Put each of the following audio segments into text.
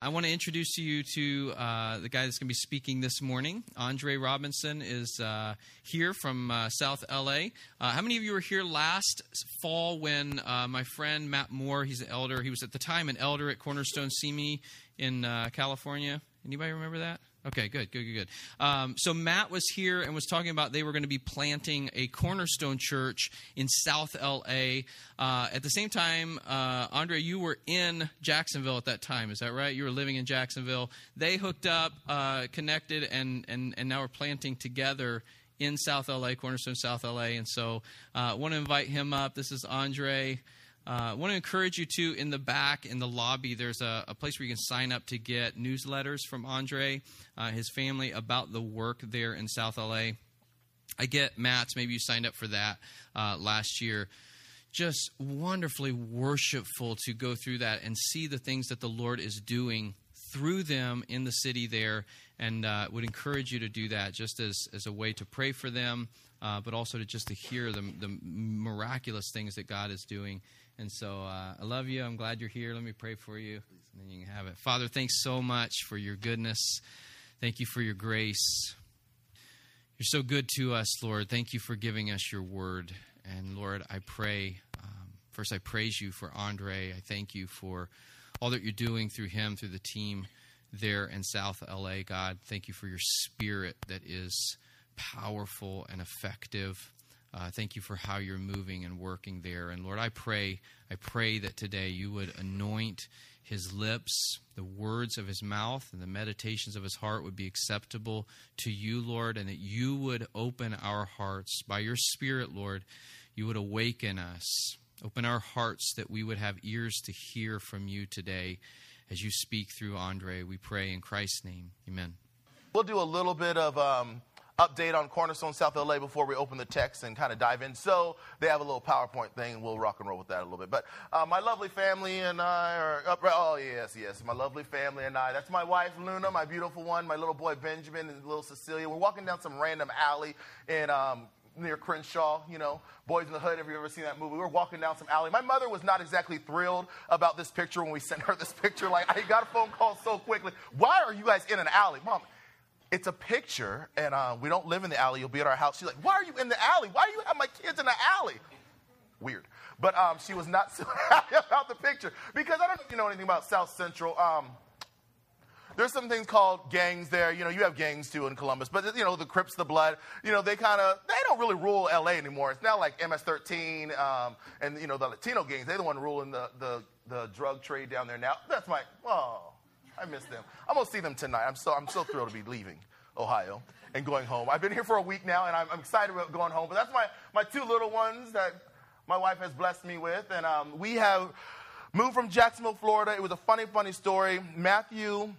I want to introduce you to uh, the guy that's going to be speaking this morning. Andre Robinson is uh, here from uh, South LA. Uh, how many of you were here last fall when uh, my friend Matt Moore, he's an elder, he was at the time an elder at Cornerstone Simi in uh, California? Anybody remember that? Okay, good, good, good, good. Um, so Matt was here and was talking about they were going to be planting a cornerstone church in South LA. Uh, at the same time, uh, Andre, you were in Jacksonville at that time. Is that right? You were living in Jacksonville. They hooked up, uh, connected, and and and now we're planting together in South LA, Cornerstone South LA. And so, I uh, want to invite him up. This is Andre. I uh, want to encourage you to, in the back, in the lobby, there's a, a place where you can sign up to get newsletters from Andre, uh, his family, about the work there in South LA. I get Matt's, maybe you signed up for that uh, last year. Just wonderfully worshipful to go through that and see the things that the Lord is doing through them in the city there. And uh, would encourage you to do that just as, as a way to pray for them, uh, but also to just to hear the, the miraculous things that God is doing and so uh, I love you. I'm glad you're here. Let me pray for you, and then you can have it. Father, thanks so much for your goodness. Thank you for your grace. You're so good to us, Lord. Thank you for giving us your word. And Lord, I pray, um, first, I praise you for Andre. I thank you for all that you're doing through him, through the team there in South LA, God. Thank you for your spirit that is powerful and effective. Uh, thank you for how you're moving and working there. And Lord, I pray, I pray that today you would anoint his lips, the words of his mouth, and the meditations of his heart would be acceptable to you, Lord, and that you would open our hearts by your Spirit, Lord. You would awaken us, open our hearts that we would have ears to hear from you today as you speak through Andre. We pray in Christ's name. Amen. We'll do a little bit of um, update on Cornerstone South LA before we open the text and kind of dive in. So they have a little PowerPoint thing, and we'll rock and roll with that a little bit. But uh, my lovely family and I are up. Oh yes, yes, my lovely family and I. That's my wife Luna, my beautiful one, my little boy Benjamin, and little Cecilia. We're walking down some random alley in. Um, near Crenshaw, you know, Boys in the Hood. Have you ever seen that movie? We were walking down some alley. My mother was not exactly thrilled about this picture when we sent her this picture. Like, I got a phone call so quickly. Why are you guys in an alley? Mom, it's a picture, and uh, we don't live in the alley. You'll be at our house. She's like, Why are you in the alley? Why do you have my kids in the alley? Weird. But um, she was not so happy about the picture because I don't know if you know anything about South Central. Um, there's some things called gangs there. You know, you have gangs too in Columbus, but you know, the Crips, the Blood, you know, they kind of, they don't really rule LA anymore. It's now like MS-13 um, and, you know, the Latino gangs. They're the one ruling the, the, the drug trade down there now. That's my, oh, I miss them. I'm gonna see them tonight. I'm so I'm so thrilled to be leaving Ohio and going home. I've been here for a week now, and I'm, I'm excited about going home. But that's my my two little ones that my wife has blessed me with, and um, we have moved from Jacksonville, Florida. It was a funny, funny story. Matthew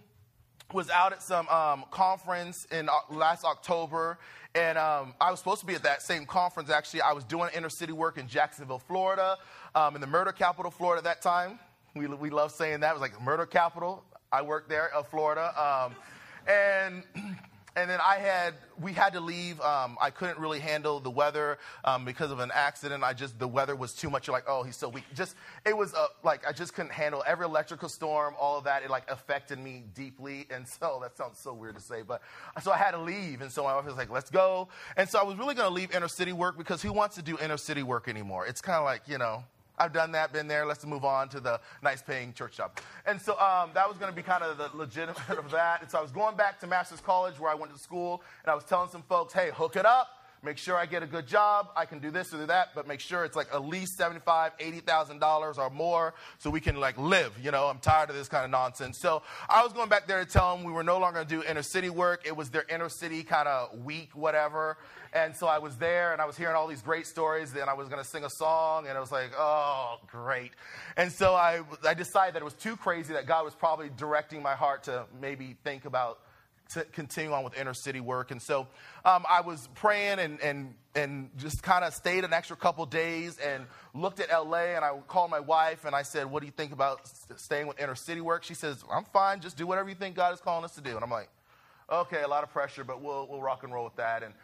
was out at some um, conference in uh, last October, and um, I was supposed to be at that same conference. Actually, I was doing inner city work in Jacksonville, Florida, um, in the murder capital, Florida. At that time, we we love saying that. It was like murder capital. I worked there, of Florida, um, and and then I had we had to leave. Um, I couldn't really handle the weather um, because of an accident. I just the weather was too much. You're like, oh, he's so weak. Just it was uh, like I just couldn't handle every electrical storm, all of that. It like affected me deeply, and so that sounds so weird to say, but so I had to leave. And so my wife was like, let's go. And so I was really going to leave inner city work because who wants to do inner city work anymore? It's kind of like you know I've done that, been there. Let's move on to the nice paying church job. And so um, that was going to be kind of the legitimate of that. And so I was going back to Master's College where I went to school, and I was telling some folks, hey, hook it up. Make sure I get a good job. I can do this or do that, but make sure it's like at least seventy-five, eighty thousand dollars or more, so we can like live. You know, I'm tired of this kind of nonsense. So I was going back there to tell them we were no longer going to do inner city work. It was their inner city kind of week, whatever. And so I was there and I was hearing all these great stories. Then I was going to sing a song and I was like, oh, great. And so I, I decided that it was too crazy that God was probably directing my heart to maybe think about to continue on with inner city work. And so um, I was praying and, and, and just kind of stayed an extra couple days and looked at LA. And I called my wife and I said, What do you think about staying with inner city work? She says, I'm fine. Just do whatever you think God is calling us to do. And I'm like, Okay, a lot of pressure, but we'll, we'll rock and roll with that. And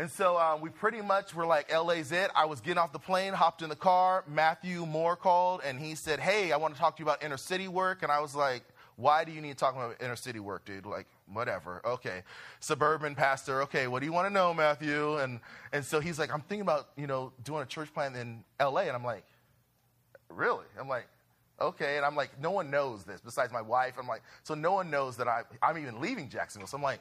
and so um, we pretty much were like, LA's it. I was getting off the plane, hopped in the car. Matthew Moore called and he said, Hey, I want to talk to you about inner city work. And I was like, Why do you need to talk about inner city work, dude? Like, whatever. Okay. Suburban pastor. Okay. What do you want to know, Matthew? And, and so he's like, I'm thinking about, you know, doing a church plant in LA. And I'm like, really? I'm like, okay. And I'm like, no one knows this besides my wife. I'm like, so no one knows that I, I'm even leaving Jacksonville. So I'm like,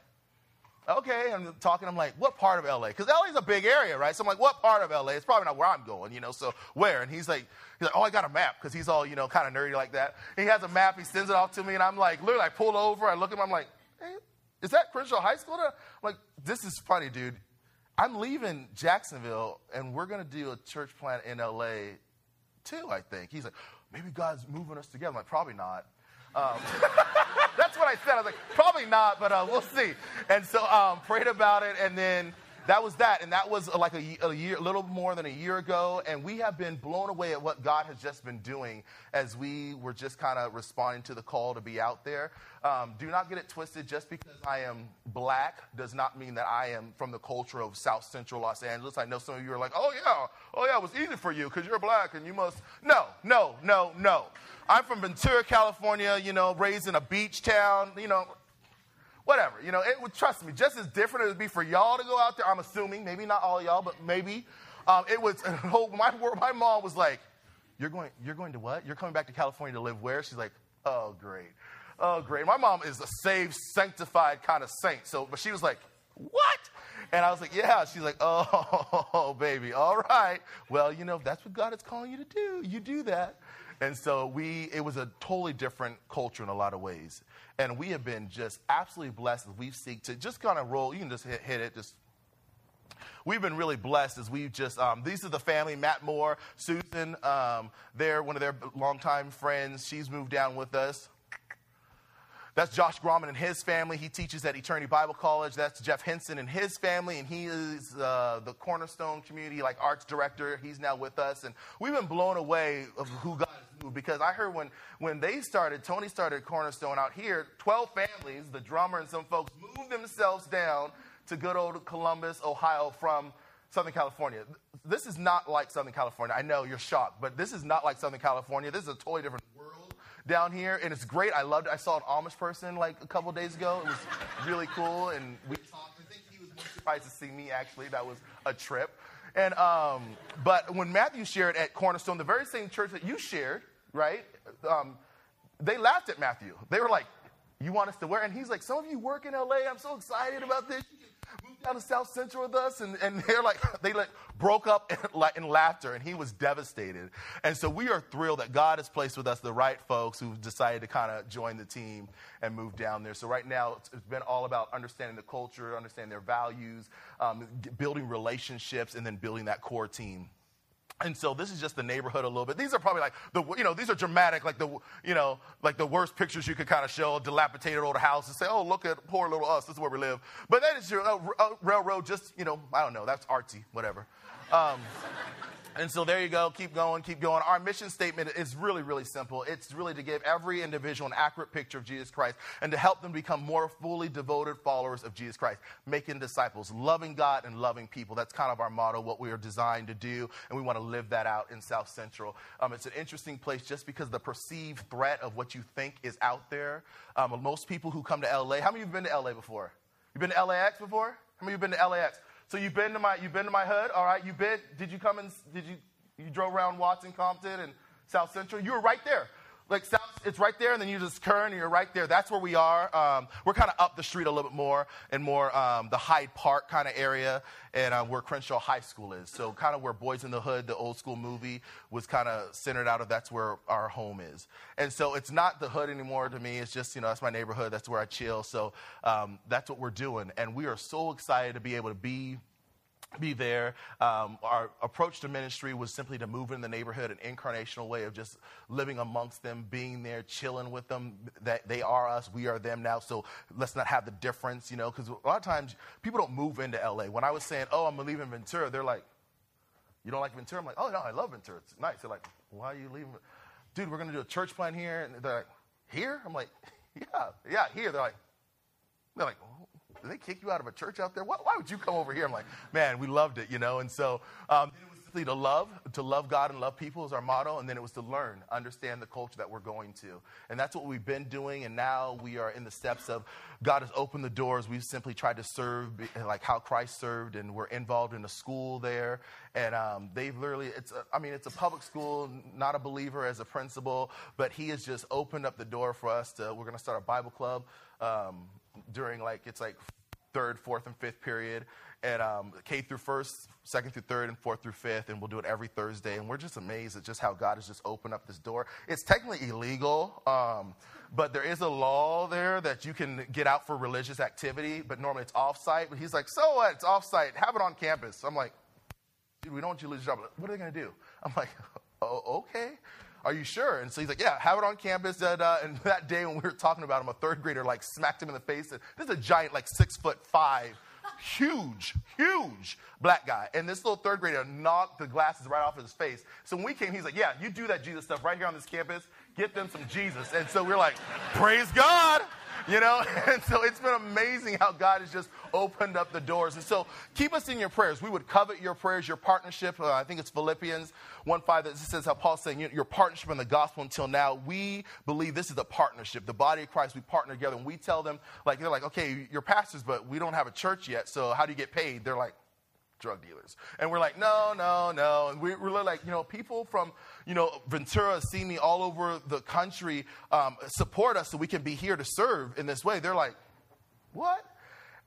okay. I'm talking. I'm like, what part of LA? Because LA is a big area, right? So I'm like, what part of LA? It's probably not where I'm going, you know. So where? And he's like, he's like, oh, I got a map because he's all, you know, kind of nerdy like that. He has a map. He sends it off to me, and I'm like, literally, I pull over. I look at him. I'm like, hey, is that Crenshaw High School? I'm like, this is funny, dude. I'm leaving Jacksonville, and we're gonna do a church plant in LA too. I think he's like, maybe God's moving us together. I'm like, probably not. Um, that's what I said. I was like, probably not, but uh, we'll see. And so um, prayed about it, and then that was that. And that was uh, like a, a year, a little more than a year ago. And we have been blown away at what God has just been doing as we were just kind of responding to the call to be out there. Um, do not get it twisted. Just because I am black does not mean that I am from the culture of South Central Los Angeles. I know some of you are like, oh, yeah, oh, yeah, it was easy for you because you're black and you must. No, no, no, no. I'm from Ventura, California, you know, raised in a beach town, you know, whatever. You know, it would, trust me, just as different it would be for y'all to go out there, I'm assuming, maybe not all y'all, but maybe. Um, it was, my, my mom was like, you're going, you're going to what? You're coming back to California to live where? She's like, oh, great. Oh, great. My mom is a saved, sanctified kind of saint. So, but she was like, what? And I was like, yeah. She's like, oh, baby, all right. Well, you know, if that's what God is calling you to do, you do that. And so we, it was a totally different culture in a lot of ways. And we have been just absolutely blessed as we've seek to just kind of roll. You can just hit, hit it, just we've been really blessed as we've just um, these are the family matt moore susan um, they're one of their longtime friends she's moved down with us that's Josh Grauman and his family. He teaches at Eternity Bible College. That's Jeff Henson and his family, and he is uh, the Cornerstone Community like arts director. He's now with us, and we've been blown away of who God has moved because I heard when when they started, Tony started Cornerstone out here. Twelve families, the drummer and some folks, moved themselves down to good old Columbus, Ohio, from Southern California. This is not like Southern California. I know you're shocked, but this is not like Southern California. This is a totally different world down here, and it's great. I loved it. I saw an Amish person like a couple days ago. It was really cool, and we talked. I think he was surprised to see me. Actually, that was a trip. And um, but when Matthew shared at Cornerstone, the very same church that you shared, right? Um, they laughed at Matthew. They were like, "You want us to wear?" And he's like, "Some of you work in LA. I'm so excited about this moved down to South Central with us, and, and they're like, they like broke up in, in laughter, and he was devastated. And so we are thrilled that God has placed with us the right folks who've decided to kind of join the team and move down there. So right now, it's, it's been all about understanding the culture, understanding their values, um, building relationships, and then building that core team. And so this is just the neighborhood a little bit. These are probably like the, you know, these are dramatic, like the, you know, like the worst pictures you could kind of show, a dilapidated old house and say, oh, look at poor little us. This is where we live. But that is your uh, uh, railroad, just, you know, I don't know. That's artsy, whatever. Um, and so there you go. Keep going, keep going. Our mission statement is really, really simple. It's really to give every individual an accurate picture of Jesus Christ and to help them become more fully devoted followers of Jesus Christ, making disciples, loving God and loving people. That's kind of our motto, what we are designed to do, and we want to live that out in South Central. Um, it's an interesting place just because the perceived threat of what you think is out there. Um, most people who come to LA, how many of you have been to LA before? You've been to LAX before? How many of you have been to LAX? So you've been to my you've been to my hood, all right? You been did you come and did you you drove around Watson, Compton, and South Central? You were right there. Like South, it's right there, and then you just turn, and you're right there. That's where we are. Um, we're kind of up the street a little bit more, and more um, the Hyde Park kind of area, and uh, where Crenshaw High School is. So kind of where Boys in the Hood, the old school movie, was kind of centered out of. That's where our home is. And so it's not the hood anymore to me. It's just you know that's my neighborhood. That's where I chill. So um, that's what we're doing, and we are so excited to be able to be be there. Um, our approach to ministry was simply to move in the neighborhood, an incarnational way of just living amongst them, being there, chilling with them. That they are us, we are them now. So let's not have the difference, you know, because a lot of times people don't move into LA. When I was saying, "Oh, I'm leaving Ventura," they're like, "You don't like Ventura?" I'm like, "Oh no, I love Ventura. It's nice." They're like, "Why are you leaving?" Dude, we're gonna do a church plan here, and they're like, "Here?" I'm like, "Yeah, yeah, here." They're like, they're like, did they kick you out of a church out there? Why, why, would you come over here? I'm like, man, we loved it, you know? And so um, it was simply to love, to love God and love people is our motto, and then it was to learn, understand the culture that we're going to. And that's what we've been doing, and now we are in the steps of God has opened the doors. We've simply tried to serve like how Christ served, and we're involved in a school there. And um, they've literally, it's a, I mean, it's a public school, not a believer as a principal, but he has just opened up the door for us to, we're going to start a Bible club um, during like, it's like third, fourth, and fifth period and um, K through first, second through third, and fourth through fifth, and we'll do it every Thursday. And we're just amazed at just how God has just opened up this door. It's technically illegal, um, but there is a law there that you can get out for religious activity, but normally it's off-site. But he's like, so what? It's off-site. Have it on campus. I'm like, dude, we don't want you to lose your job. What are they going to do? I'm like, oh, okay. Are you sure? And so he's like, Yeah, have it on campus. Da, da. Uh, and that day when we were talking about him, a third grader like smacked him in the face. This is a giant, like six foot five huge, huge black guy. And this little third grader knocked the glasses right off of his face. So when we came, he's like, Yeah, you do that Jesus stuff right here on this campus. Get them some Jesus. And so we're like, Praise God you know? And so it's been amazing how God has just opened up the doors. And so keep us in your prayers. We would covet your prayers, your partnership. Uh, I think it's Philippians 1 5 that says how Paul's saying your partnership in the gospel until now. We believe this is a partnership. The body of Christ, we partner together. And we tell them, like, they're like, okay, you're pastors, but we don't have a church yet. So how do you get paid? They're like, drug dealers. And we're like, no, no, no. And we're, we're like, you know, people from, you know, Ventura, me all over the country um, support us so we can be here to serve in this way. They're like, what?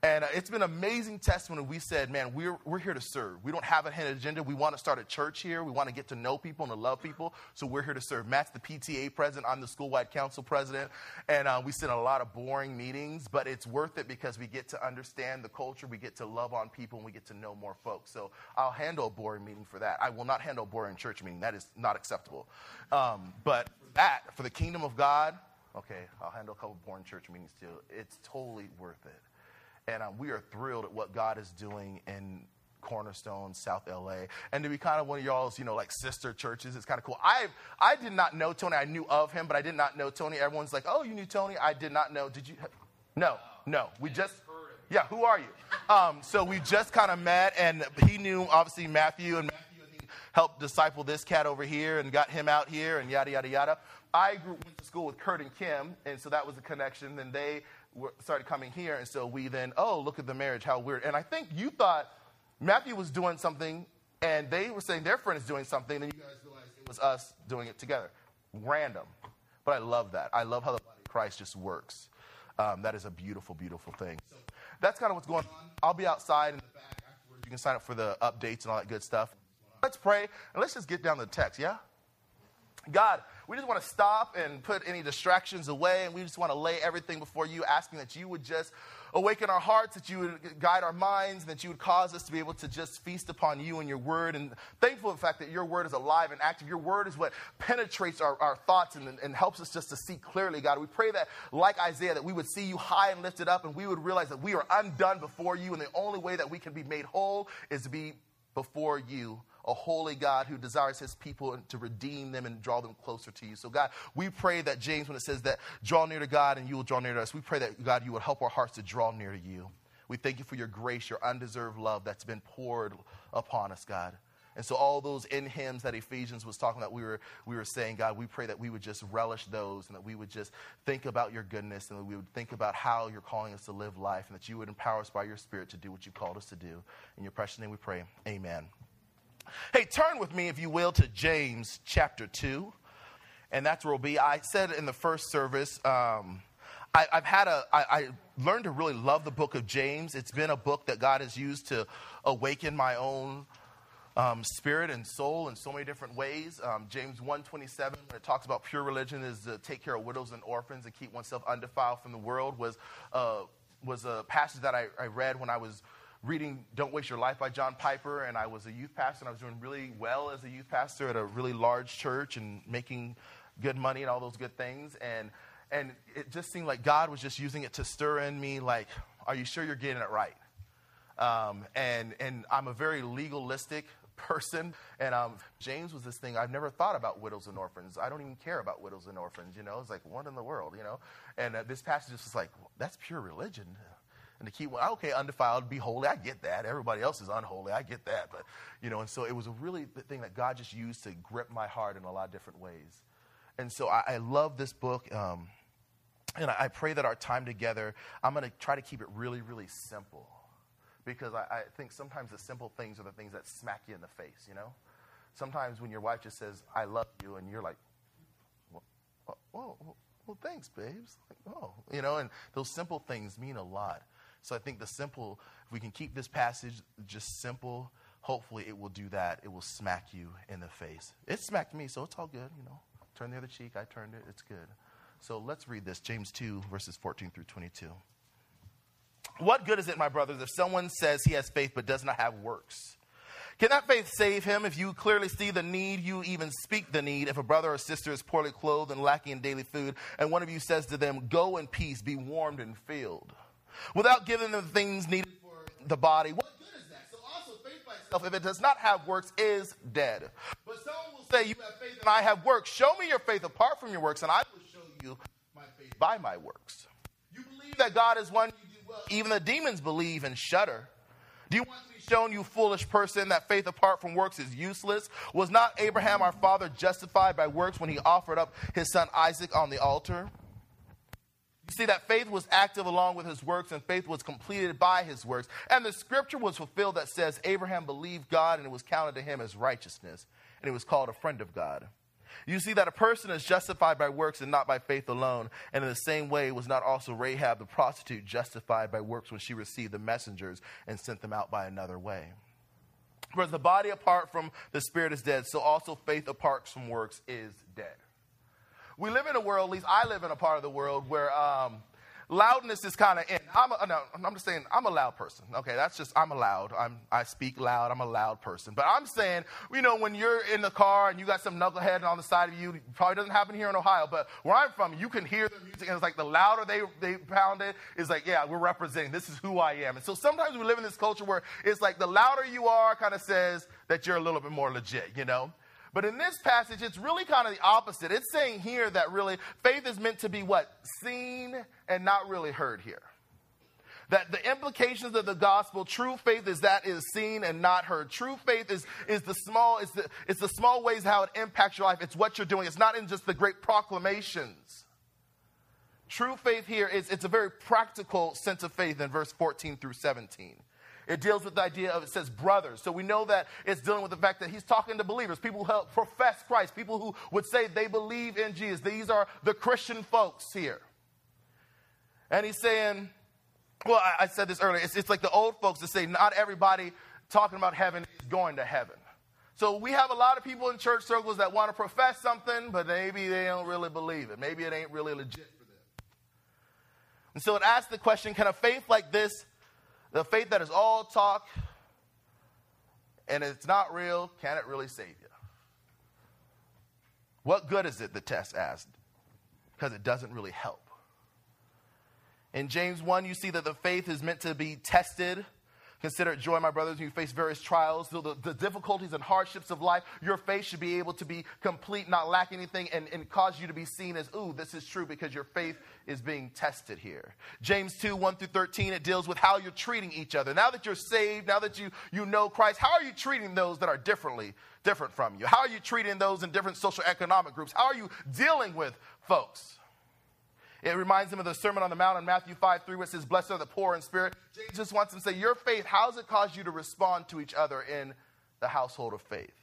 And uh, it's been amazing testimony. We said, man, we're, we're here to serve. We don't have a agenda. We want to start a church here. We want to get to know people and to love people. So we're here to serve. Matt's the PTA president. I'm the school-wide council president. And uh, we sit in a lot of boring meetings, but it's worth it because we get to understand the culture. We get to love on people and we get to know more folks. So I'll handle a boring meeting for that. I will not handle a boring church meeting. That is not acceptable. Um, but that, for the kingdom of God, okay, I'll handle a couple boring church meetings too. It's totally worth it. And um, we are thrilled at what God is doing in Cornerstone, South LA, and to be kind of one of y'all's, you know, like sister churches. It's kind of cool. I I did not know Tony. I knew of him, but I did not know Tony. Everyone's like, "Oh, you knew Tony?" I did not know. Did you? No, no. We just. Yeah, who are you? Um, so we just kind of met, and he knew obviously Matthew, and Matthew helped disciple this cat over here and got him out here, and yada yada yada. I grew, went to school with Kurt and Kim, and so that was a connection. Then they started coming here, and so we then, oh, look at the marriage, how weird. And I think you thought Matthew was doing something, and they were saying their friend is doing something, and you guys realized it was us doing it together. Random. But I love that. I love how the body of Christ just works. Um, that is a beautiful, beautiful thing. So that's kind of what's going on. I'll be outside in the back afterwards. You can sign up for the updates and all that good stuff. Let's pray, and let's just get down to the text, yeah? God, we just want to stop and put any distractions away, and we just want to lay everything before you, asking that you would just awaken our hearts, that you would guide our minds, and that you would cause us to be able to just feast upon you and your word. And thankful in fact that your word is alive and active. Your word is what penetrates our, our thoughts and, and helps us just to see clearly, God. We pray that, like Isaiah, that we would see you high and lifted up, and we would realize that we are undone before you, and the only way that we can be made whole is to be before you a holy God who desires his people to redeem them and draw them closer to you. So, God, we pray that James, when it says that draw near to God and you will draw near to us, we pray that, God, you would help our hearts to draw near to you. We thank you for your grace, your undeserved love that's been poured upon us, God. And so all those in hymns that Ephesians was talking about, we were, we were saying, God, we pray that we would just relish those and that we would just think about your goodness and that we would think about how you're calling us to live life and that you would empower us by your spirit to do what you called us to do. In your precious name we pray. Amen. Hey, turn with me, if you will, to James chapter 2. And that's where we'll be. I said in the first service, um, I, have had a, I, I learned to really love the book of James. It's been a book that God has used to awaken my own um, spirit and soul in so many different ways. Um, James 1.27, when it talks about pure religion is to take care of widows and orphans and keep oneself undefiled from the world, was, uh, was a passage that I, I read when I was reading Don't Waste Your Life by John Piper, and I was a youth pastor, and I was doing really well as a youth pastor at a really large church and making good money and all those good things. And, and it just seemed like God was just using it to stir in me, like, are you sure you're getting it right? Um, and, and I'm a very legalistic person. And um, James was this thing, I've never thought about widows and orphans. I don't even care about widows and orphans, you know? It's like, what in the world, you know? And uh, this passage is just like, that's pure religion and to keep okay undefiled, be holy. I get that. Everybody else is unholy. I get that. But you know, and so it was a really the thing that God just used to grip my heart in a lot of different ways. And so I, I love this book. Um, and I, I pray that our time together, I'm going to try to keep it really, really simple. Because I, I think sometimes the simple things are the things that smack you in the face, you know? Sometimes when your wife just says, I love you, and you're like, well, well, well thanks, babes. Like, oh, you know, and those simple things mean a lot. So I think the simple, if we can keep this passage just simple, hopefully it will do that. It will smack you in the face. It smacked me, so it's all good, you know. Turn the other cheek, I turned it, it's good. So let's read this James 2, verses 14 through 22. What good is it, my brothers, if someone says he has faith but does not have works? Can that faith save him if you clearly see the need, you even speak the need? If a brother or sister is poorly clothed and lacking in daily food, and one of you says to them, Go in peace, be warmed and filled, without giving them the things needed for the body, what good is that? So also faith by itself, if it does not have works, is dead. But someone will say, You have faith and I have works. Show me your faith apart from your works, and I will show you my faith by my works. You believe that God is one, you do well. Even the demons believe and shudder. Do you want to be shown, you foolish person, that faith apart from works is useless? Was not Abraham our father justified by works when he offered up his son Isaac on the altar? You see that faith was active along with his works, and faith was completed by his works. And the scripture was fulfilled that says, Abraham believed God, and it was counted to him as righteousness, and he was called a friend of God. You see that a person is justified by works and not by faith alone. And in the same way, was not also Rahab the prostitute justified by works when she received the messengers and sent them out by another way? Whereas the body apart from the spirit is dead, so also faith apart from works is dead. We live in a world, at least I live in a part of the world, where um, loudness is kind of in. I'm, a, no, I'm just saying I'm a loud person. Okay, that's just I'm a loud. I'm, I speak loud. I'm a loud person. But I'm saying, you know, when you're in the car and you got some knucklehead on the side of you, probably doesn't happen here in Ohio, but where I'm from, you can hear the music, and it's like the louder they they pound it, it's like yeah, we're representing. This is who I am. And so sometimes we live in this culture where it's like the louder you are, kind of says that you're a little bit more legit. You know. But in this passage, it's really kind of the opposite. It's saying here that really faith is meant to be what? Seen and not really heard here. That the implications of the gospel, true faith is that is seen and not heard. True faith is, is the small, it's the, it's the small ways how it impacts your life. It's what you're doing. It's not in just the great proclamations. True faith here is it's a very practical sense of faith in verse 14 through 17. It deals with the idea of, it says brothers. So we know that it's dealing with the fact that he's talking to believers, people who profess Christ, people who would say they believe in Jesus. These are the Christian folks here. And he's saying, well, I, I said this earlier, it's, it's like the old folks that say not everybody talking about heaven is going to heaven. So we have a lot of people in church circles that want to profess something, but maybe they don't really believe it. Maybe it ain't really legit for them. And so it asks the question can a faith like this the faith that is all talk and it's not real, can it really save you? What good is it, the test asked? Because it doesn't really help. In James 1, you see that the faith is meant to be tested Consider it joy, my brothers, when you face various trials, the, the, difficulties and hardships of life. Your faith should be able to be complete, not lack anything, and, and cause you to be seen as, ooh, this is true because your faith is being tested here. James 2, 1 through 13, it deals with how you're treating each other. Now that you're saved, now that you, you know Christ, how are you treating those that are differently, different from you? How are you treating those in different social economic groups? How are you dealing with folks? It reminds him of the Sermon on the Mount in Matthew 5 3, which says, Blessed are the poor in spirit. Jesus wants him to say, Your faith, how does it caused you to respond to each other in the household of faith?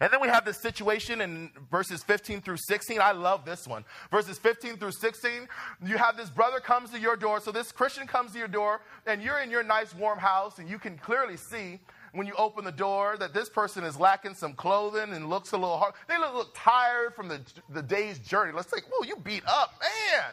And then we have this situation in verses 15 through 16. I love this one. Verses 15 through 16, you have this brother comes to your door. So this Christian comes to your door, and you're in your nice warm house, and you can clearly see when you open the door that this person is lacking some clothing and looks a little hard. They look, look tired from the, the day's journey. Let's say, whoa, you beat up, man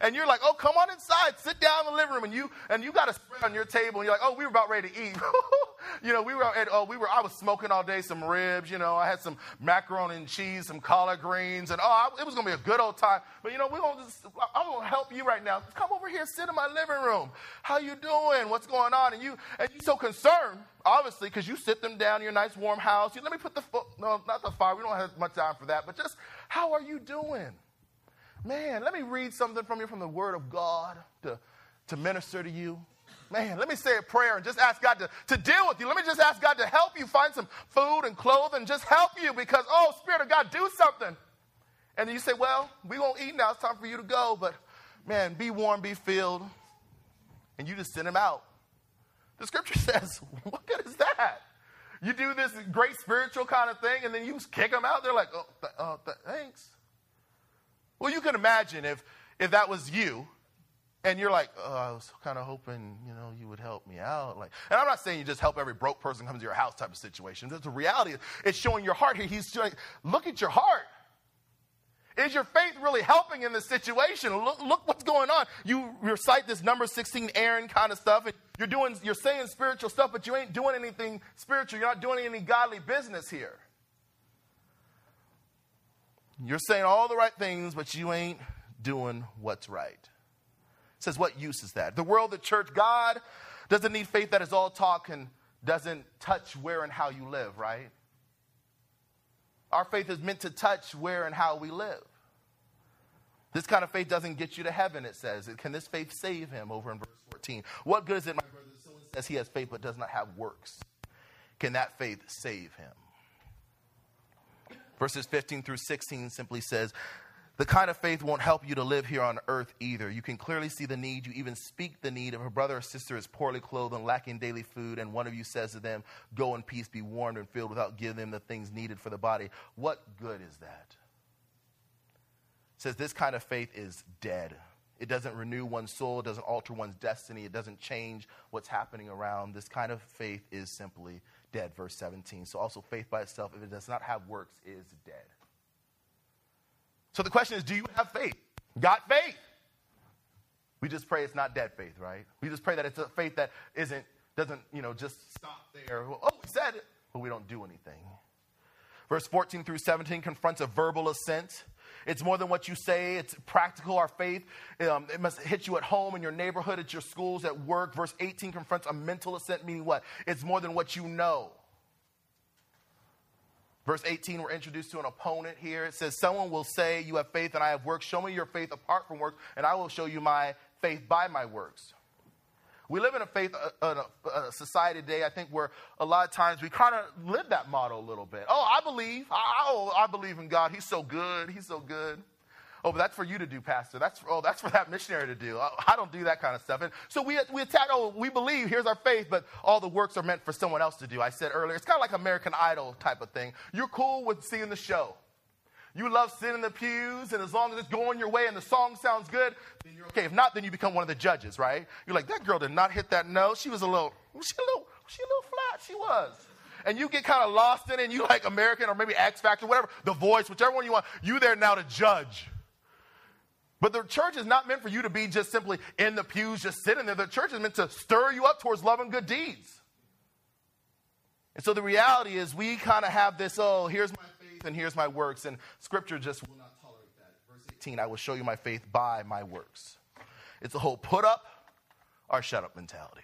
and you're like, oh, come on inside, sit down in the living room, and you and you got a spread on your table, and you're like, oh, we were about ready to eat. you know, we were at, oh, we were, I was smoking all day, some ribs, you know, I had some macaroni and cheese, some collard greens, and oh, I, it was gonna be a good old time. But you know, we're gonna just, I'm gonna help you right now. Come over here, sit in my living room. How you doing? What's going on? And you and you so concerned, obviously, because you sit them down in your nice warm house. You, let me put the no, not the fire. We don't have much time for that. But just how are you doing? Man, let me read something from you from the Word of God to to minister to you? Man, let me say a prayer and just ask God to, to deal with you. Let me just ask God to help you find some food and clothing, and just help you because, oh, Spirit of God, do something. And you say, well, we won't eat now. It's time for you to go. But man, be warm, be filled. And you just send him out. The scripture says, what good is that? You do this great spiritual kind of thing, and then you kick them out. They're like, oh, th- oh th- thanks. Well, you can imagine if, if that was you, and you're like, oh, I was kind of hoping, you know, you would help me out. Like, and I'm not saying you just help every broke person come to your house type of situation. That's the reality. Is, it's showing your heart here. He's like, look at your heart. Is your faith really helping in this situation? Look, look what's going on. You recite this number 16 Aaron kind of stuff, and you're doing, you're saying spiritual stuff, but you ain't doing anything spiritual. You're not doing any godly business here. You're saying all the right things, but you ain't doing what's right. Says, what use is that? The world, the church, God doesn't need faith that is all talk and doesn't touch where and how you live, right? Our faith is meant to touch where and how we live. This kind of faith doesn't get you to heaven, it says. Can this faith save him over in verse 14? What good is it, my brother, someone says he has faith but does not have works? Can that faith save him? Verses 15 through 16 simply says, the kind of faith won't help you to live here on earth either. You can clearly see the need. You even speak the need. If a brother or sister is poorly clothed and lacking daily food, and one of you says to them, Go in peace, be warmed and filled without giving them the things needed for the body, what good is that? It says this kind of faith is dead. It doesn't renew one's soul, it doesn't alter one's destiny, it doesn't change what's happening around. This kind of faith is simply dead. Verse 17. So also, faith by itself, if it does not have works, is dead. So the question is do you have faith? Got faith? We just pray it's not dead faith, right? We just pray that it's a faith that isn't, doesn't, you know, just stop there. Oh, we said it, but we don't do anything. Verse 14 through 17 confronts a verbal assent. It's more than what you say. It's practical, our faith. Um, it must hit you at home, in your neighborhood, at your schools, at work. Verse 18 confronts a mental assent, meaning what? It's more than what you know. Verse 18, we're introduced to an opponent here. It says, Someone will say, You have faith and I have works. Show me your faith apart from works, and I will show you my faith by my works. We live in a faith, a, a, a society today, I think, where a lot of times we kind of live that model a little bit. Oh, I believe. Oh, I believe in God. He's so good. He's so good. Oh, but that's for you to do, Pastor. That's oh, that's for that missionary to do. I, I don't do that kind of stuff. And so we we attack. Oh, we believe. Here's our faith, but all the works are meant for someone else to do. I said earlier, it's kind of like American Idol type of thing. You're cool with seeing the show. You love sitting in the pews, and as long as it's going your way and the song sounds good, then you're okay. If not, then you become one of the judges, right? You're like, that girl did not hit that note. She was a little, was she a little, she a little flat? She was and you get kind of lost in it, and you like American or maybe X Factor, whatever, The Voice, whichever one you want, you there now to judge. But the church is not meant for you to be just simply in the pews, just sitting there. The church is meant to stir you up towards love and good deeds. And so the reality is, we kind of have this oh, here's my faith and here's my works. And scripture just will not tolerate that. Verse 18, I will show you my faith by my works. It's a whole put up or shut up mentality.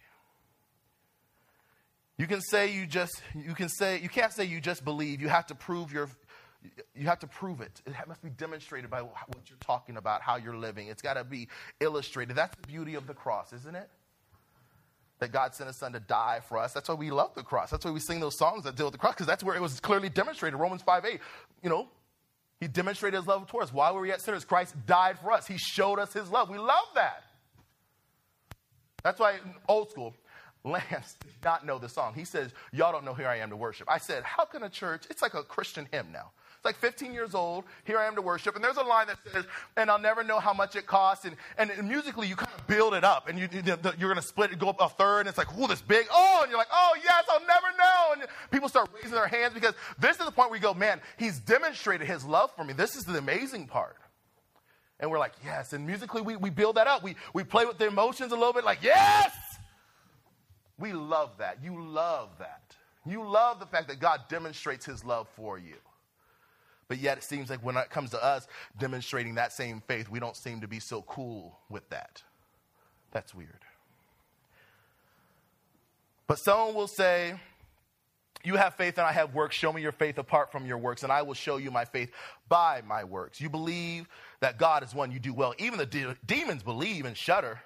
You can say you just, you can say, you can't say you just believe. You have to prove your, you have to prove it. It must be demonstrated by what you're talking about, how you're living. It's got to be illustrated. That's the beauty of the cross, isn't it? That God sent his son to die for us. That's why we love the cross. That's why we sing those songs that deal with the cross, because that's where it was clearly demonstrated. Romans 5 8. You know, he demonstrated his love towards us. While we were yet sinners, Christ died for us. He showed us his love. We love that. That's why old school, Lance did not know the song. He says, Y'all don't know Here I Am to Worship. I said, How can a church? It's like a Christian hymn now. It's like 15 years old. Here I am to worship. And there's a line that says, and I'll never know how much it costs. And, and, musically, you kind of build it up. And you, you, are going to split it, go up a third. And it's like, oh, this big. Oh, and you're like, oh, yes, I'll never know. And people start raising their hands because this is the point where you go, man, he's demonstrated his love for me. This is the amazing part. And we're like, yes. And musically, we, we build that up. We, we play with the emotions a little bit, like, yes. We love that. You love that. You love the fact that God demonstrates his love for you. But yet it seems like when it comes to us demonstrating that same faith, we don't seem to be so cool with that. That's weird. But someone will say, You have faith and I have works. Show me your faith apart from your works, and I will show you my faith by my works. You believe that God is one, you do well. Even the de- demons believe and shudder.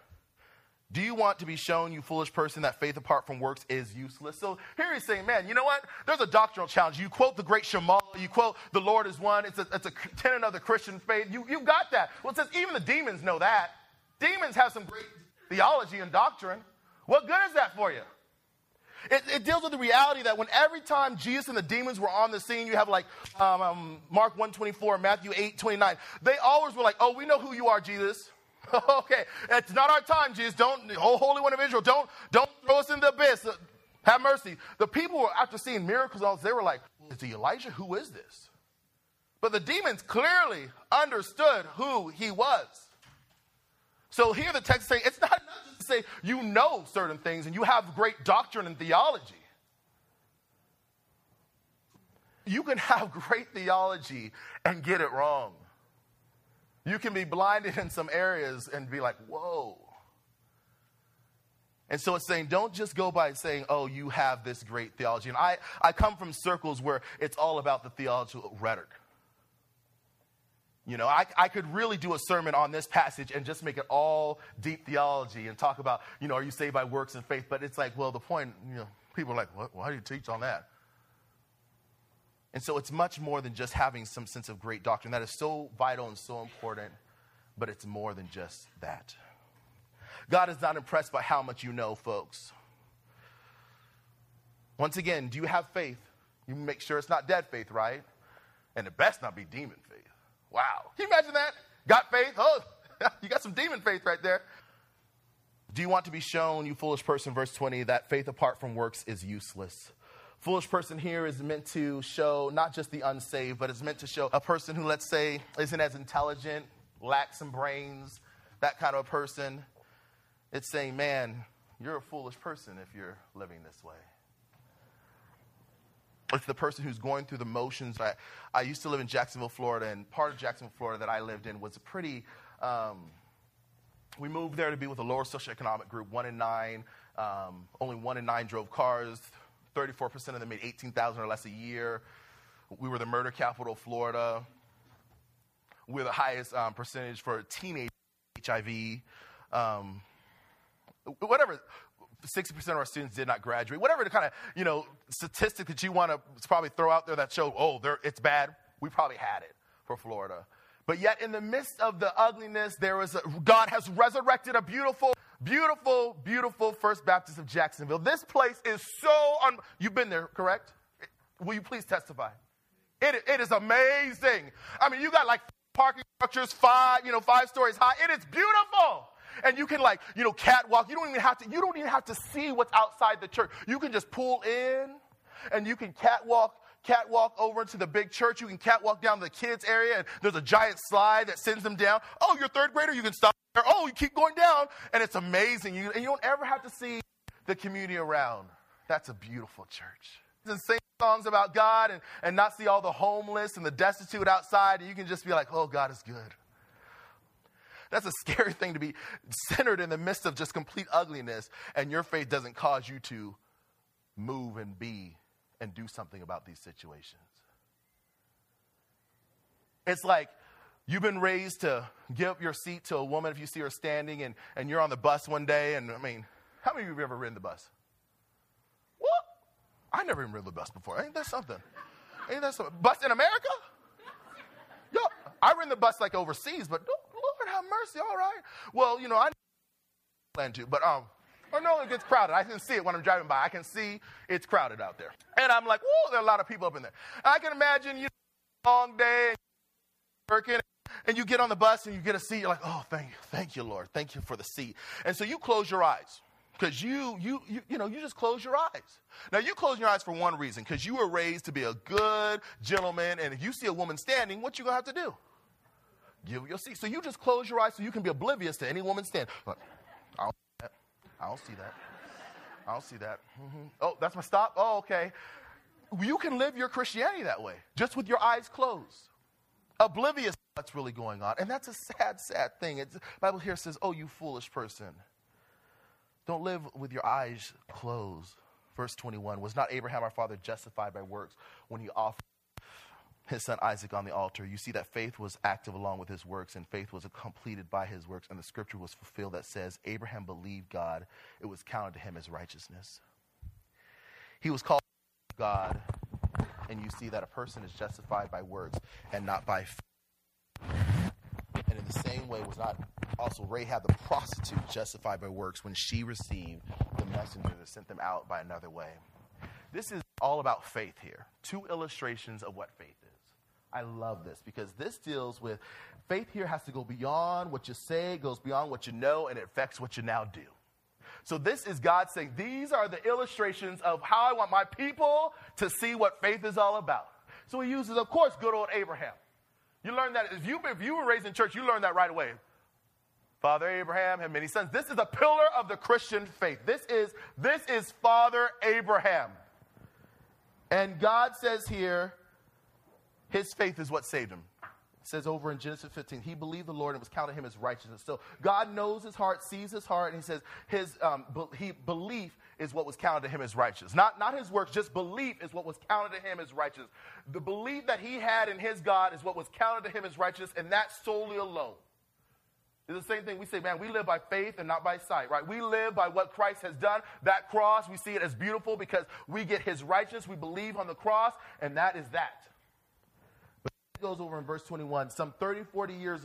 Do you want to be shown, you foolish person, that faith apart from works is useless? So here he's saying, man, you know what? There's a doctrinal challenge. You quote the great Shema, you quote the Lord is one. It's a, it's a tenet of the Christian faith. You, you got that. Well, it says even the demons know that. Demons have some great theology and doctrine. What good is that for you? It, it, deals with the reality that when every time Jesus and the demons were on the scene, you have like um, um, Mark 124, Matthew 8, 29. They always were like, oh, we know who you are, Jesus. okay, it's not our time, Jesus. Don't, oh, Holy One of Israel, don't, don't throw us in the abyss. Uh, have mercy. The people were, after seeing miracles, they were like, is he Elijah? Who is this? But the demons clearly understood who he was. So here the text is saying it's not enough to say you know certain things and you have great doctrine and theology. You can have great theology and get it wrong. You can be blinded in some areas and be like, whoa. And so it's saying, don't just go by saying, oh, you have this great theology. And I, I come from circles where it's all about the theological rhetoric. You know, I, I could really do a sermon on this passage and just make it all deep theology and talk about, you know, are you saved by works and faith? But it's like, well, the point, you know, people are like, what, why do you teach on that? And so it's much more than just having some sense of great doctrine. That is so vital and so important, but it's more than just that. God is not impressed by how much you know, folks. Once again, do you have faith? You make sure it's not dead faith, right? And it best not be demon faith. Wow. Can you imagine that? Got faith? Oh, you got some demon faith right there. Do you want to be shown, you foolish person, verse 20, that faith apart from works is useless? Foolish person here is meant to show not just the unsaved, but it's meant to show a person who, let's say, isn't as intelligent, lacks some brains, that kind of a person. It's saying, man, you're a foolish person if you're living this way. It's the person who's going through the motions. I, I used to live in Jacksonville, Florida, and part of Jacksonville, Florida that I lived in was a pretty. Um, we moved there to be with a lower socioeconomic group, one in nine. Um, only one in nine drove cars. 34% of them made 18000 or less a year. We were the murder capital of Florida. We're the highest um, percentage for teenage HIV. Um, whatever, 60% of our students did not graduate. Whatever the kind of, you know, statistic that you want to probably throw out there that show, oh, it's bad, we probably had it for Florida. But yet, in the midst of the ugliness, there was a, God has resurrected a beautiful Beautiful, beautiful First Baptist of Jacksonville. This place is so, un- you've been there, correct? Will you please testify? It, it is amazing. I mean, you got like parking structures, five, you know, five stories high. It is beautiful. And you can like, you know, catwalk. You don't even have to, you don't even have to see what's outside the church. You can just pull in and you can catwalk catwalk over to the big church. You can catwalk down to the kids area, and there's a giant slide that sends them down. Oh, you're third grader, you can stop there. Oh, you keep going down, and it's amazing. You, and you don't ever have to see the community around. That's a beautiful church. And sing songs about God and, and not see all the homeless and the destitute outside, and you can just be like, oh, God is good. That's a scary thing to be centered in the midst of just complete ugliness, and your faith doesn't cause you to move and be and do something about these situations. It's like you've been raised to give up your seat to a woman if you see her standing and, and you're on the bus one day. And I mean, how many of you have ever ridden the bus? What? I never even ridden the bus before. Ain't that something? Ain't that something? Bus in America? Yo, I ridden the bus like overseas, but Lord have mercy, all right. Well, you know, I plan to, but um, or no, it gets crowded. I can see it when I'm driving by. I can see it's crowded out there. And I'm like, whoa, there are a lot of people up in there. I can imagine, you know, long day, working, and you get on the bus and you get a seat. You're like, oh, thank you, thank you, Lord. Thank you for the seat. And so you close your eyes because you, you, you, you know, you just close your eyes. Now you close your eyes for one reason, because you were raised to be a good gentleman, and if you see a woman standing, what you gonna have to do? Give your seat. So you just close your eyes so you can be oblivious to any woman standing. I don't see that. I don't see that. Mm-hmm. Oh, that's my stop? Oh, okay. You can live your Christianity that way, just with your eyes closed, oblivious to what's really going on. And that's a sad, sad thing. It's, Bible here says, oh, you foolish person. Don't live with your eyes closed. Verse 21 Was not Abraham our father justified by works when he offered his son Isaac on the altar, you see that faith was active along with his works, and faith was completed by his works, and the scripture was fulfilled that says, Abraham believed God, it was counted to him as righteousness. He was called God, and you see that a person is justified by works and not by faith. And in the same way, was not also Rahab the prostitute justified by works when she received the messenger that sent them out by another way. This is all about faith here. Two illustrations of what faith. I love this because this deals with faith here has to go beyond what you say, goes beyond what you know, and it affects what you now do. So, this is God saying, These are the illustrations of how I want my people to see what faith is all about. So, he uses, of course, good old Abraham. You learn that if you, if you were raised in church, you learn that right away. Father Abraham had many sons. This is a pillar of the Christian faith. This is, this is Father Abraham. And God says here, his faith is what saved him. It says over in Genesis 15, he believed the Lord and was counted him as righteousness. So God knows his heart, sees his heart, and he says his um, be- he, belief is what was counted to him as righteous. Not, not his works, just belief is what was counted to him as righteous. The belief that he had in his God is what was counted to him as righteous, and that solely alone. It's the same thing we say, man, we live by faith and not by sight, right? We live by what Christ has done. That cross, we see it as beautiful because we get his righteousness. We believe on the cross, and that is that. Goes over in verse 21, some 30, 40 years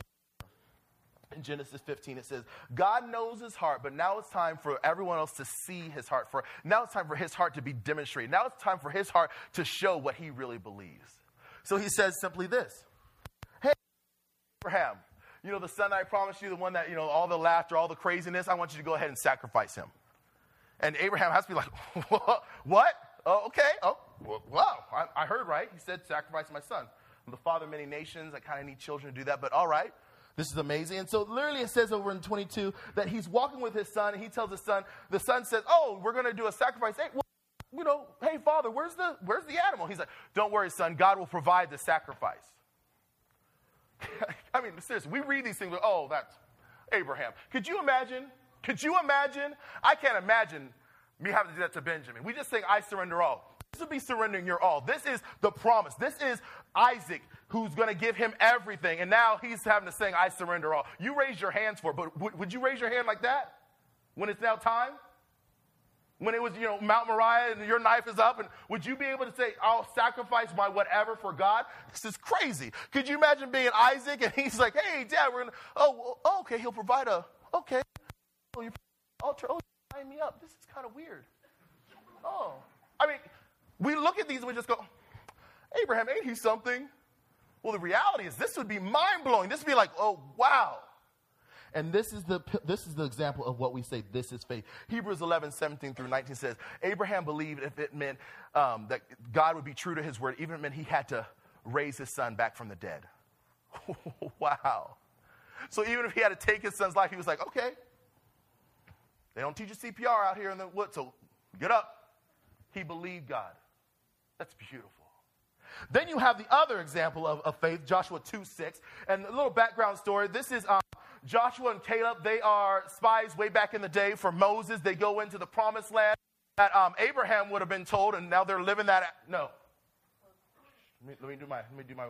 in Genesis 15, it says, God knows his heart, but now it's time for everyone else to see his heart. For now it's time for his heart to be demonstrated. Now it's time for his heart to show what he really believes. So he says simply this Hey, Abraham, you know, the son I promised you, the one that, you know, all the laughter, all the craziness, I want you to go ahead and sacrifice him. And Abraham has to be like, what? Oh, okay. Oh, wow. I, I heard right. He said, sacrifice my son. I'm the father of many nations. I kind of need children to do that, but all right. This is amazing. And so literally it says over in 22 that he's walking with his son and he tells his son, the son says, oh, we're going to do a sacrifice. Hey, well, you know, hey, father, where's the, where's the animal? He's like, don't worry, son. God will provide the sacrifice. I mean, seriously, we read these things, like, oh, that's Abraham. Could you imagine? Could you imagine? I can't imagine me having to do that to Benjamin. We just saying, I surrender all. This would be surrendering your all. This is the promise. This is Isaac who's going to give him everything. And now he's having to sing, I surrender all. You raise your hands for it, but w- would you raise your hand like that when it's now time? When it was, you know, Mount Moriah and your knife is up, and would you be able to say, I'll sacrifice my whatever for God? This is crazy. Could you imagine being Isaac and he's like, hey, dad, we're going to, oh, well, okay, he'll provide a, okay. Oh, you altar, oh, sign me up. This is kind of weird. Oh. I mean, we look at these and we just go, Abraham, ain't he something? Well, the reality is this would be mind blowing. This would be like, oh, wow. And this is the this is the example of what we say this is faith. Hebrews 11, 17 through 19 says, Abraham believed if it meant um, that God would be true to his word, even if it meant he had to raise his son back from the dead. wow. So even if he had to take his son's life, he was like, okay. They don't teach you CPR out here in the woods, so get up. He believed God. That's beautiful. Then you have the other example of, of faith, Joshua 2 6. And a little background story. This is um, Joshua and Caleb. They are spies way back in the day for Moses. They go into the promised land that um, Abraham would have been told, and now they're living that. No. Let me, let me do my. Let me do my.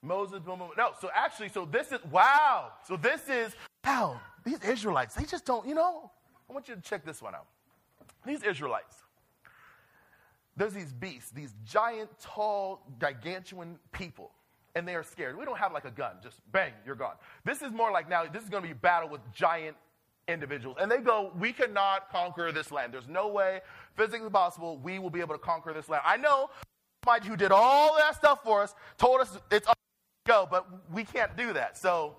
Moses. No, so actually, so this is, wow. So this is, wow, these Israelites, they just don't, you know. I want you to check this one out. These Israelites, there's these beasts, these giant, tall, gigantuan people, and they are scared. We don't have like a gun, just bang, you're gone. This is more like now, this is going to be battle with giant individuals. And they go, We cannot conquer this land. There's no way, physically possible, we will be able to conquer this land. I know somebody who did all that stuff for us told us it's up to go, but we can't do that. So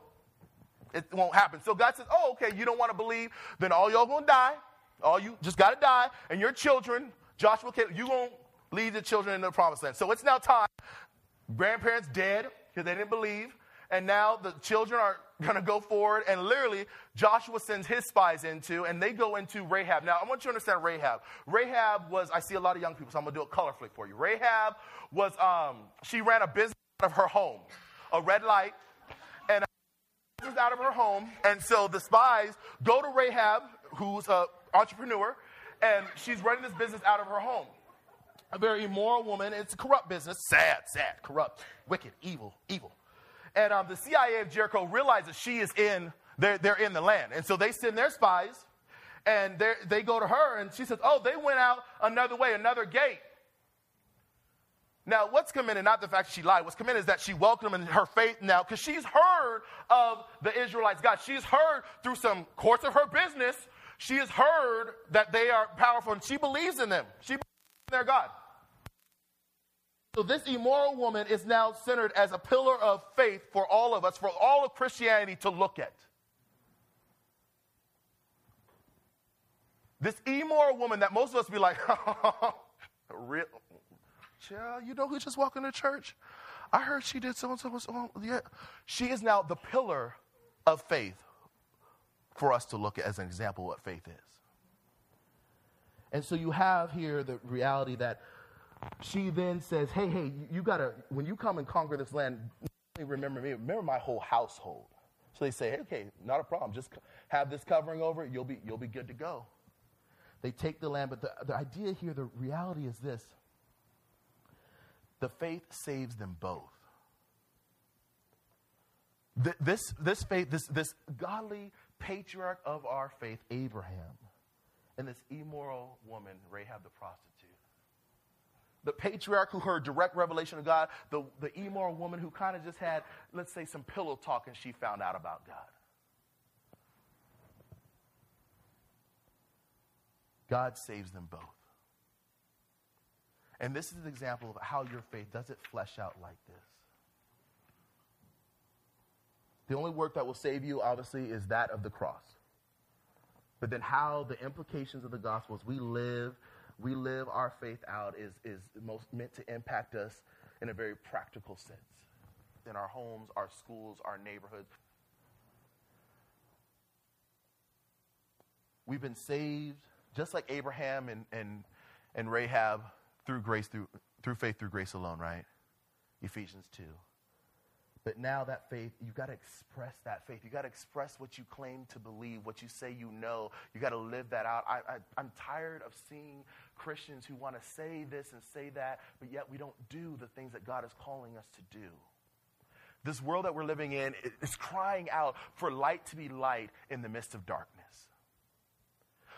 it won't happen. So God says, Oh, okay, you don't want to believe, then all y'all gonna die. All you just gotta die, and your children Joshua, you won't lead the children into the promised land. So it's now time. Grandparents dead because they didn't believe. And now the children are going to go forward. And literally, Joshua sends his spies into, and they go into Rahab. Now, I want you to understand Rahab. Rahab was, I see a lot of young people, so I'm going to do a color flick for you. Rahab was, um, she ran a business out of her home, a red light, and a business out of her home. And so the spies go to Rahab, who's an entrepreneur, and she's running this business out of her home. a very immoral woman. It's a corrupt business. Sad, sad, corrupt, wicked, evil, evil. And um, the CIA of Jericho realizes she is in, they're, they're in the land. And so they send their spies and they go to her and she says, Oh, they went out another way, another gate. Now, what's and not the fact she lied, what's in is that she welcomed them in her faith now because she's heard of the Israelites' God. She's heard through some course of her business, she has heard that they are powerful and she believes in them. She believes in their God. So, this immoral woman is now centered as a pillar of faith for all of us, for all of Christianity to look at. This immoral woman that most of us be like, real, child, you know who just walked into church? I heard she did so and so. so. Yeah. She is now the pillar of faith for us to look at as an example what faith is. And so you have here the reality that she then says, Hey, hey, you gotta, when you come and conquer this land, remember me, remember my whole household. So they say, Okay, not a problem. Just have this covering over it, you'll be, you'll be good to go. They take the land, but the, the idea here, the reality is this the faith saves them both. This, this faith, this, this godly patriarch of our faith, Abraham, and this immoral woman, Rahab the prostitute. The patriarch who heard direct revelation of God, the, the immoral woman who kind of just had, let's say, some pillow talk and she found out about God. God saves them both. And this is an example of how your faith doesn't flesh out like this. The only work that will save you, obviously, is that of the cross. But then how the implications of the gospel as we live, we live our faith out is, is most meant to impact us in a very practical sense. In our homes, our schools, our neighborhoods. We've been saved, just like Abraham and, and, and Rahab, through grace, through, through faith, through grace alone, right? Ephesians 2. But now that faith, you've got to express that faith. You've got to express what you claim to believe, what you say you know. You've got to live that out. I, I'm tired of seeing Christians who want to say this and say that, but yet we don't do the things that God is calling us to do. This world that we're living in is crying out for light to be light in the midst of darkness.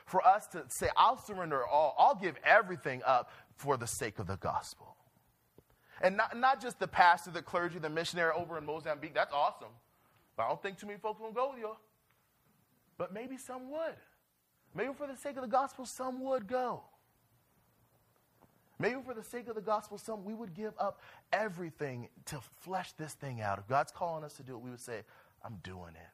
For us to say, I'll surrender all, I'll give everything up for the sake of the gospel. And not, not just the pastor, the clergy, the missionary over in Mozambique. That's awesome. But I don't think too many folks will go with you. But maybe some would. Maybe for the sake of the gospel, some would go. Maybe for the sake of the gospel, some we would give up everything to flesh this thing out. If God's calling us to do it, we would say, I'm doing it.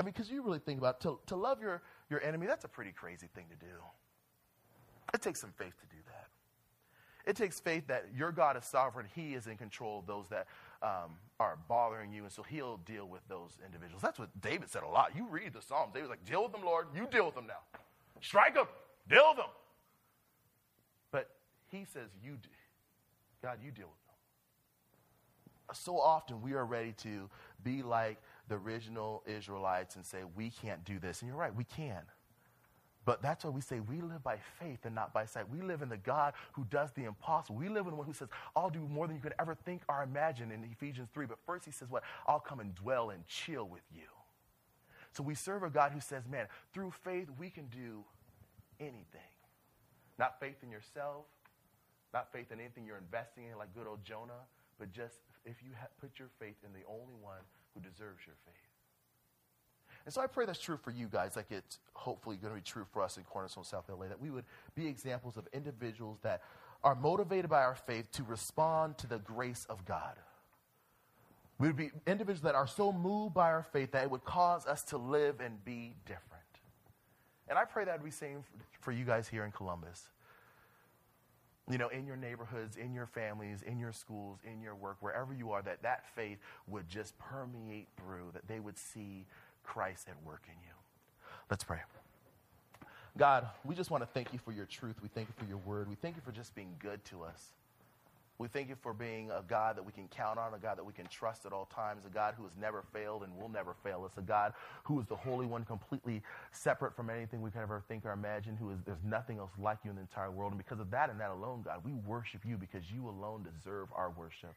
I mean, because you really think about it, to, to love your, your enemy, that's a pretty crazy thing to do. It takes some faith to do that. It takes faith that your God is sovereign. He is in control of those that um, are bothering you, and so He'll deal with those individuals. That's what David said a lot. You read the Psalms. David's like, deal with them, Lord. You deal with them now. Strike them. Deal with them. But He says, you, do. God, you deal with them. So often we are ready to be like the original Israelites and say, we can't do this. And you're right, we can. But that's why we say we live by faith and not by sight. We live in the God who does the impossible. We live in the one who says, I'll do more than you could ever think or imagine in Ephesians 3. But first, he says, What? I'll come and dwell and chill with you. So we serve a God who says, Man, through faith, we can do anything. Not faith in yourself, not faith in anything you're investing in, like good old Jonah, but just if you put your faith in the only one who deserves your faith. And so I pray that's true for you guys, like it's hopefully going to be true for us in Cornerstone South LA, that we would be examples of individuals that are motivated by our faith to respond to the grace of God. We would be individuals that are so moved by our faith that it would cause us to live and be different. And I pray that would be same for you guys here in Columbus. You know, in your neighborhoods, in your families, in your schools, in your work, wherever you are, that that faith would just permeate through, that they would see Christ at work in you. Let's pray. God, we just want to thank you for your truth. We thank you for your word. We thank you for just being good to us. We thank you for being a God that we can count on, a God that we can trust at all times, a God who has never failed and will never fail us, a God who is the Holy One, completely separate from anything we can ever think or imagine, who is there's nothing else like you in the entire world. And because of that and that alone, God, we worship you because you alone deserve our worship.